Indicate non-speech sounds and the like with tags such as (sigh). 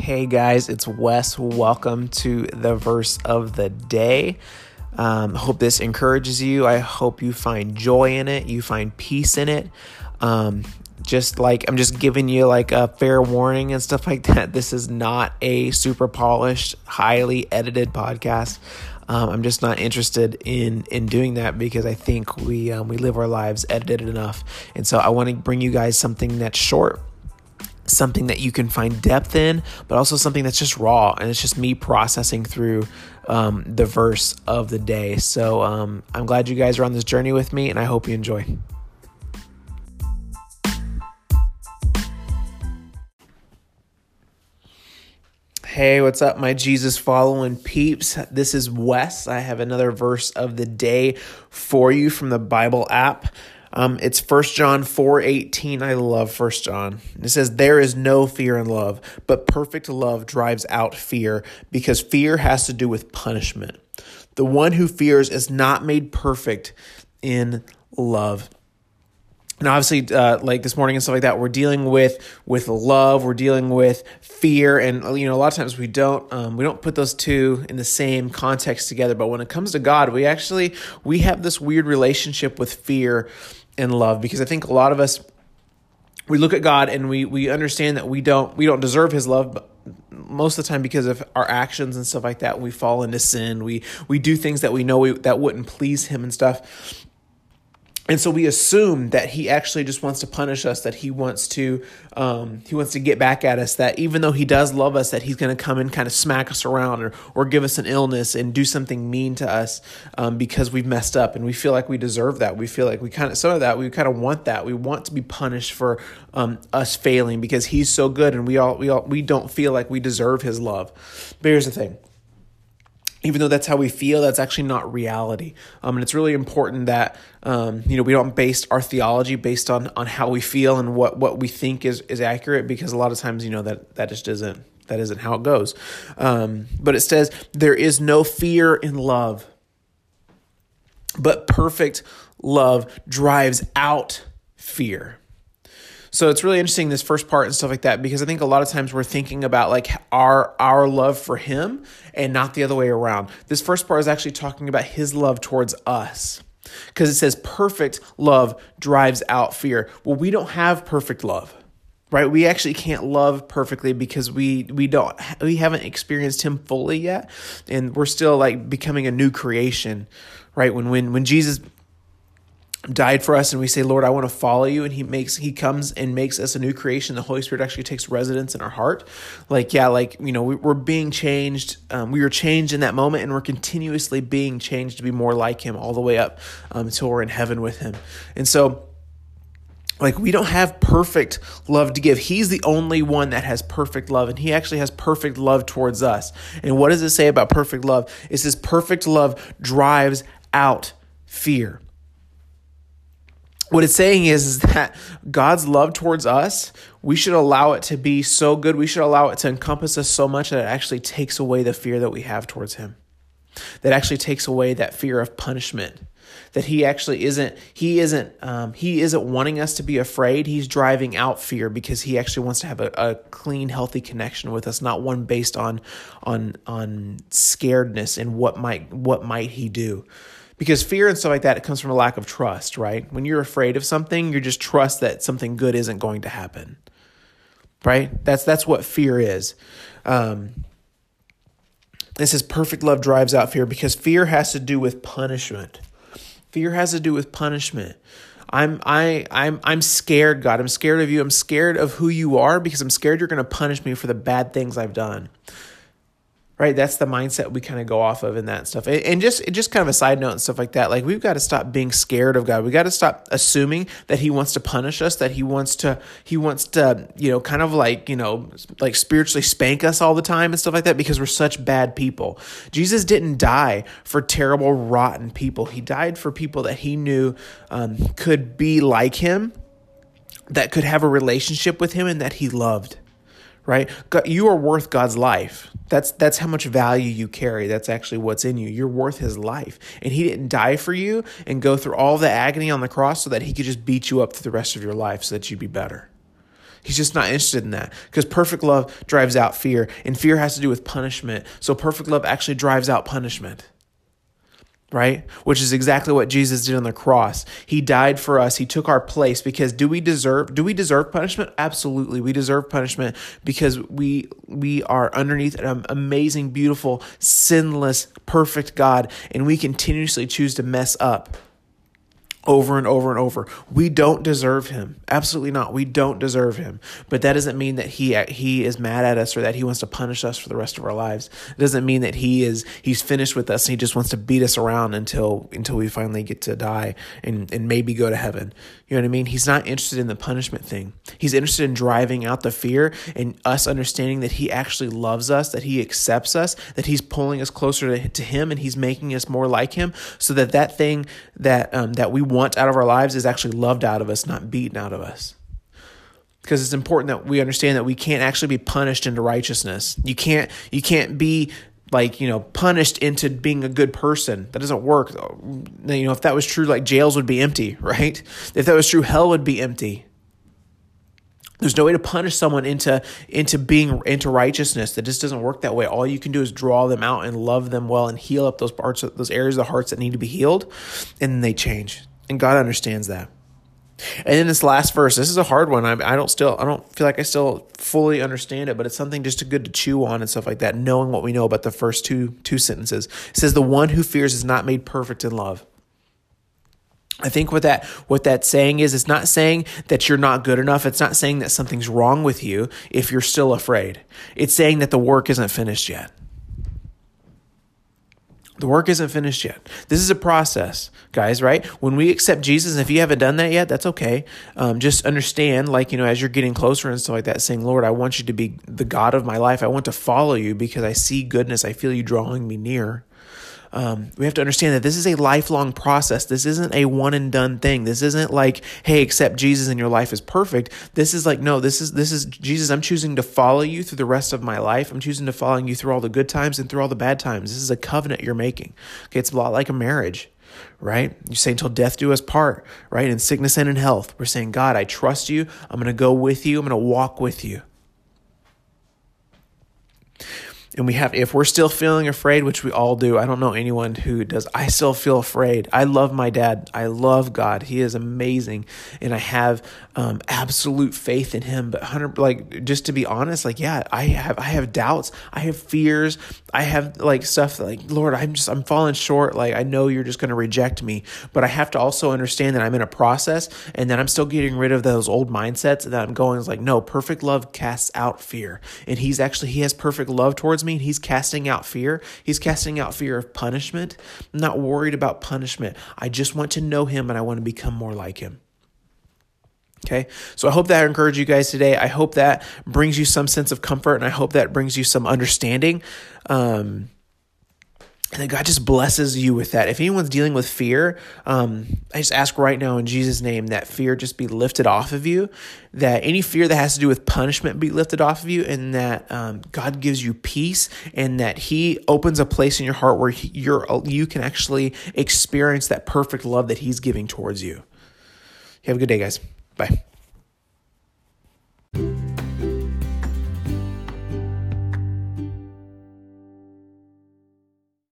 Hey guys, it's Wes. Welcome to the verse of the day. Um, hope this encourages you. I hope you find joy in it, you find peace in it. Um, just like I'm just giving you like a fair warning and stuff like that. (laughs) This is not a super polished, highly edited podcast. Um, I'm just not interested in in doing that because I think we um, we live our lives edited enough, and so I want to bring you guys something that's short, something that you can find depth in, but also something that's just raw and it's just me processing through um, the verse of the day. So um, I'm glad you guys are on this journey with me, and I hope you enjoy. Hey, what's up, my Jesus following peeps? This is Wes. I have another verse of the day for you from the Bible app. Um, it's First John 4 18. I love First John. It says, There is no fear in love, but perfect love drives out fear because fear has to do with punishment. The one who fears is not made perfect in love and obviously uh, like this morning and stuff like that we're dealing with with love we're dealing with fear and you know a lot of times we don't um, we don't put those two in the same context together but when it comes to god we actually we have this weird relationship with fear and love because i think a lot of us we look at god and we we understand that we don't we don't deserve his love but most of the time because of our actions and stuff like that we fall into sin. We we do things that we know we, that wouldn't please him and stuff and so we assume that he actually just wants to punish us that he wants to um, he wants to get back at us that even though he does love us that he's going to come and kind of smack us around or, or give us an illness and do something mean to us um, because we've messed up and we feel like we deserve that. We feel like we kind of some of that we kind of want that. We want to be punished for um, us failing because he's so good and we all we all we don't feel like we deserve his love. But here's the thing even though that's how we feel, that's actually not reality. Um, and it's really important that um, you know we don't base our theology based on on how we feel and what what we think is is accurate because a lot of times you know that that just isn't that isn't how it goes. Um, but it says there is no fear in love, but perfect love drives out fear. So it's really interesting this first part and stuff like that because I think a lot of times we're thinking about like our our love for him and not the other way around. This first part is actually talking about his love towards us. Because it says perfect love drives out fear. Well, we don't have perfect love right we actually can't love perfectly because we we don't we haven't experienced him fully yet and we're still like becoming a new creation right when when when jesus died for us and we say lord i want to follow you. And he makes he comes and makes us a new creation. The holy spirit actually takes residence in our heart. Like yeah like you know we, are being changed um, we were changed in that moment and we're continuously being changed to be more like him all the way up um, until we're in heaven with him. And so like we don't have perfect love to give. He's the only one that has perfect love and he actually has perfect love towards us. And what does it say about perfect love? It says perfect love drives out fear what it's saying is, is that God's love towards us, we should allow it to be so good. We should allow it to encompass us so much that it actually takes away the fear that we have towards Him. That actually takes away that fear of punishment. That He actually isn't, He isn't, um, He isn't wanting us to be afraid. He's driving out fear because He actually wants to have a, a clean, healthy connection with us, not one based on, on, on scaredness and what might, what might He do because fear and stuff like that it comes from a lack of trust right? When you're afraid of something you just trust that something good isn't going to happen right? That's that's what fear is. Um, this is perfect love drives out fear because fear has to do with punishment. Fear has to do with punishment. I'm I I'm I'm scared, God. I'm scared of you. I'm scared of who you are because I'm scared you're going to punish me for the bad things I've done right? That's the mindset we kind of go off of in that stuff. And just just kind of a side note and stuff like that. Like we've got to stop being scared of God. We got to stop assuming that He wants to punish us. That He wants to He wants to you know kind of like you know like spiritually spank us all the time and stuff like that because we're such bad people. Jesus didn't die for terrible rotten people. He died for people that He knew um, could be like Him, that could have a relationship with Him, and that He loved right? God, you are worth God's life. That's that's how much value you carry. That's actually what's in you. You're worth his life. And he didn't die for you and go through all the agony on the cross so that he could just beat you up for the rest of your life so that you'd be better. He's just not interested in that because perfect love drives out fear, and fear has to do with punishment. So perfect love actually drives out punishment right? Which is exactly what Jesus did on the cross. He died for us. He took our place because do we deserve do we deserve punishment? Absolutely. We deserve punishment because we we are underneath an amazing, beautiful, sinless, perfect God and we continuously choose to mess up over and over and over. We don't deserve him. Absolutely not. We don't deserve him. But that doesn't mean that he he is mad at us or that he wants to punish us for the rest of our lives. It doesn't mean that he is he's finished with us and he just wants to beat us around until until we finally get to die and and maybe go to heaven. You know what I mean? He's not interested in the punishment thing. He's interested in driving out the fear and us understanding that he actually loves us, that he accepts us, that he's pulling us closer to, to him and he's making us more like him so that that thing that um, that we want out of our lives is actually loved out of us, not beaten out of us. Because it's important that we understand that we can't actually be punished into righteousness. You can't you can't be like you know punished into being a good person that doesn't work you know if that was true like jails would be empty (laughs) right if that was true hell would be empty there's no way to punish someone into into being into righteousness. That just doesn't work that way. All you can do is draw them out and love them well and heal up those parts, those areas of the hearts that need to be healed, and they change. And God understands that. And then this last verse, this is a hard one. I, I don't still, I don't feel like I still fully understand it, but it's something just good to chew on and stuff like that. Knowing what we know about the first two two sentences, it says, "The one who fears is not made perfect in love." I think what that what that saying is it's not saying that you're not good enough. It's not saying that something's wrong with you if you're still afraid. It's saying that the work isn't finished yet. The work isn't finished yet. This is a process, guys, right? When we accept Jesus, if you haven't done that yet, that's okay. Um, just understand, like, you know, as you're getting closer and stuff like that, saying, Lord, I want you to be the God of my life. I want to follow you because I see goodness. I feel you drawing me near um, we have to understand that this is a lifelong process. This isn't a one and done thing. This isn't like, hey, accept Jesus and your life is perfect. This is like, no, this is this is Jesus. I'm choosing to follow you through the rest of my life. I'm choosing to follow you through all the good times and through all the bad times. This is a covenant you're making. Okay, it's a lot like a marriage right? You say until death do us part, right? In sickness and in health. We're saying, God, I trust you. I'm going to go with you. I'm going to walk with you and we have if we're still feeling afraid which we all do i don't know anyone who does i still feel afraid. I love my dad. I love god. He is amazing. And i have um, absolute faith in him. But 100 like just to be honest like yeah i have i have doubts. I have fears. I have like stuff like lord i'm just i'm falling short. Like i know you're just going to reject me. But i have to also understand that i'm in a process and that i'm still getting rid of those old mindsets that i'm going is like no perfect love casts out fear. And he's actually he has perfect love towards me and he's casting out fear. He's casting out fear of punishment. I'm not worried about punishment. I just want to know him and I want to become more like him. Okay, so I hope that encouraged you guys today. I hope that brings you some sense of comfort and I hope that brings you some understanding. Um, and that God just blesses you with that. If anyone's dealing with fear, um, I just ask right now in Jesus' name that fear just be lifted off of you, that any fear that has to do with punishment be lifted off of you, and that um, God gives you peace, and that He opens a place in your heart where you're you can actually experience that perfect love that He's giving towards. You have a good day, guys. Bye.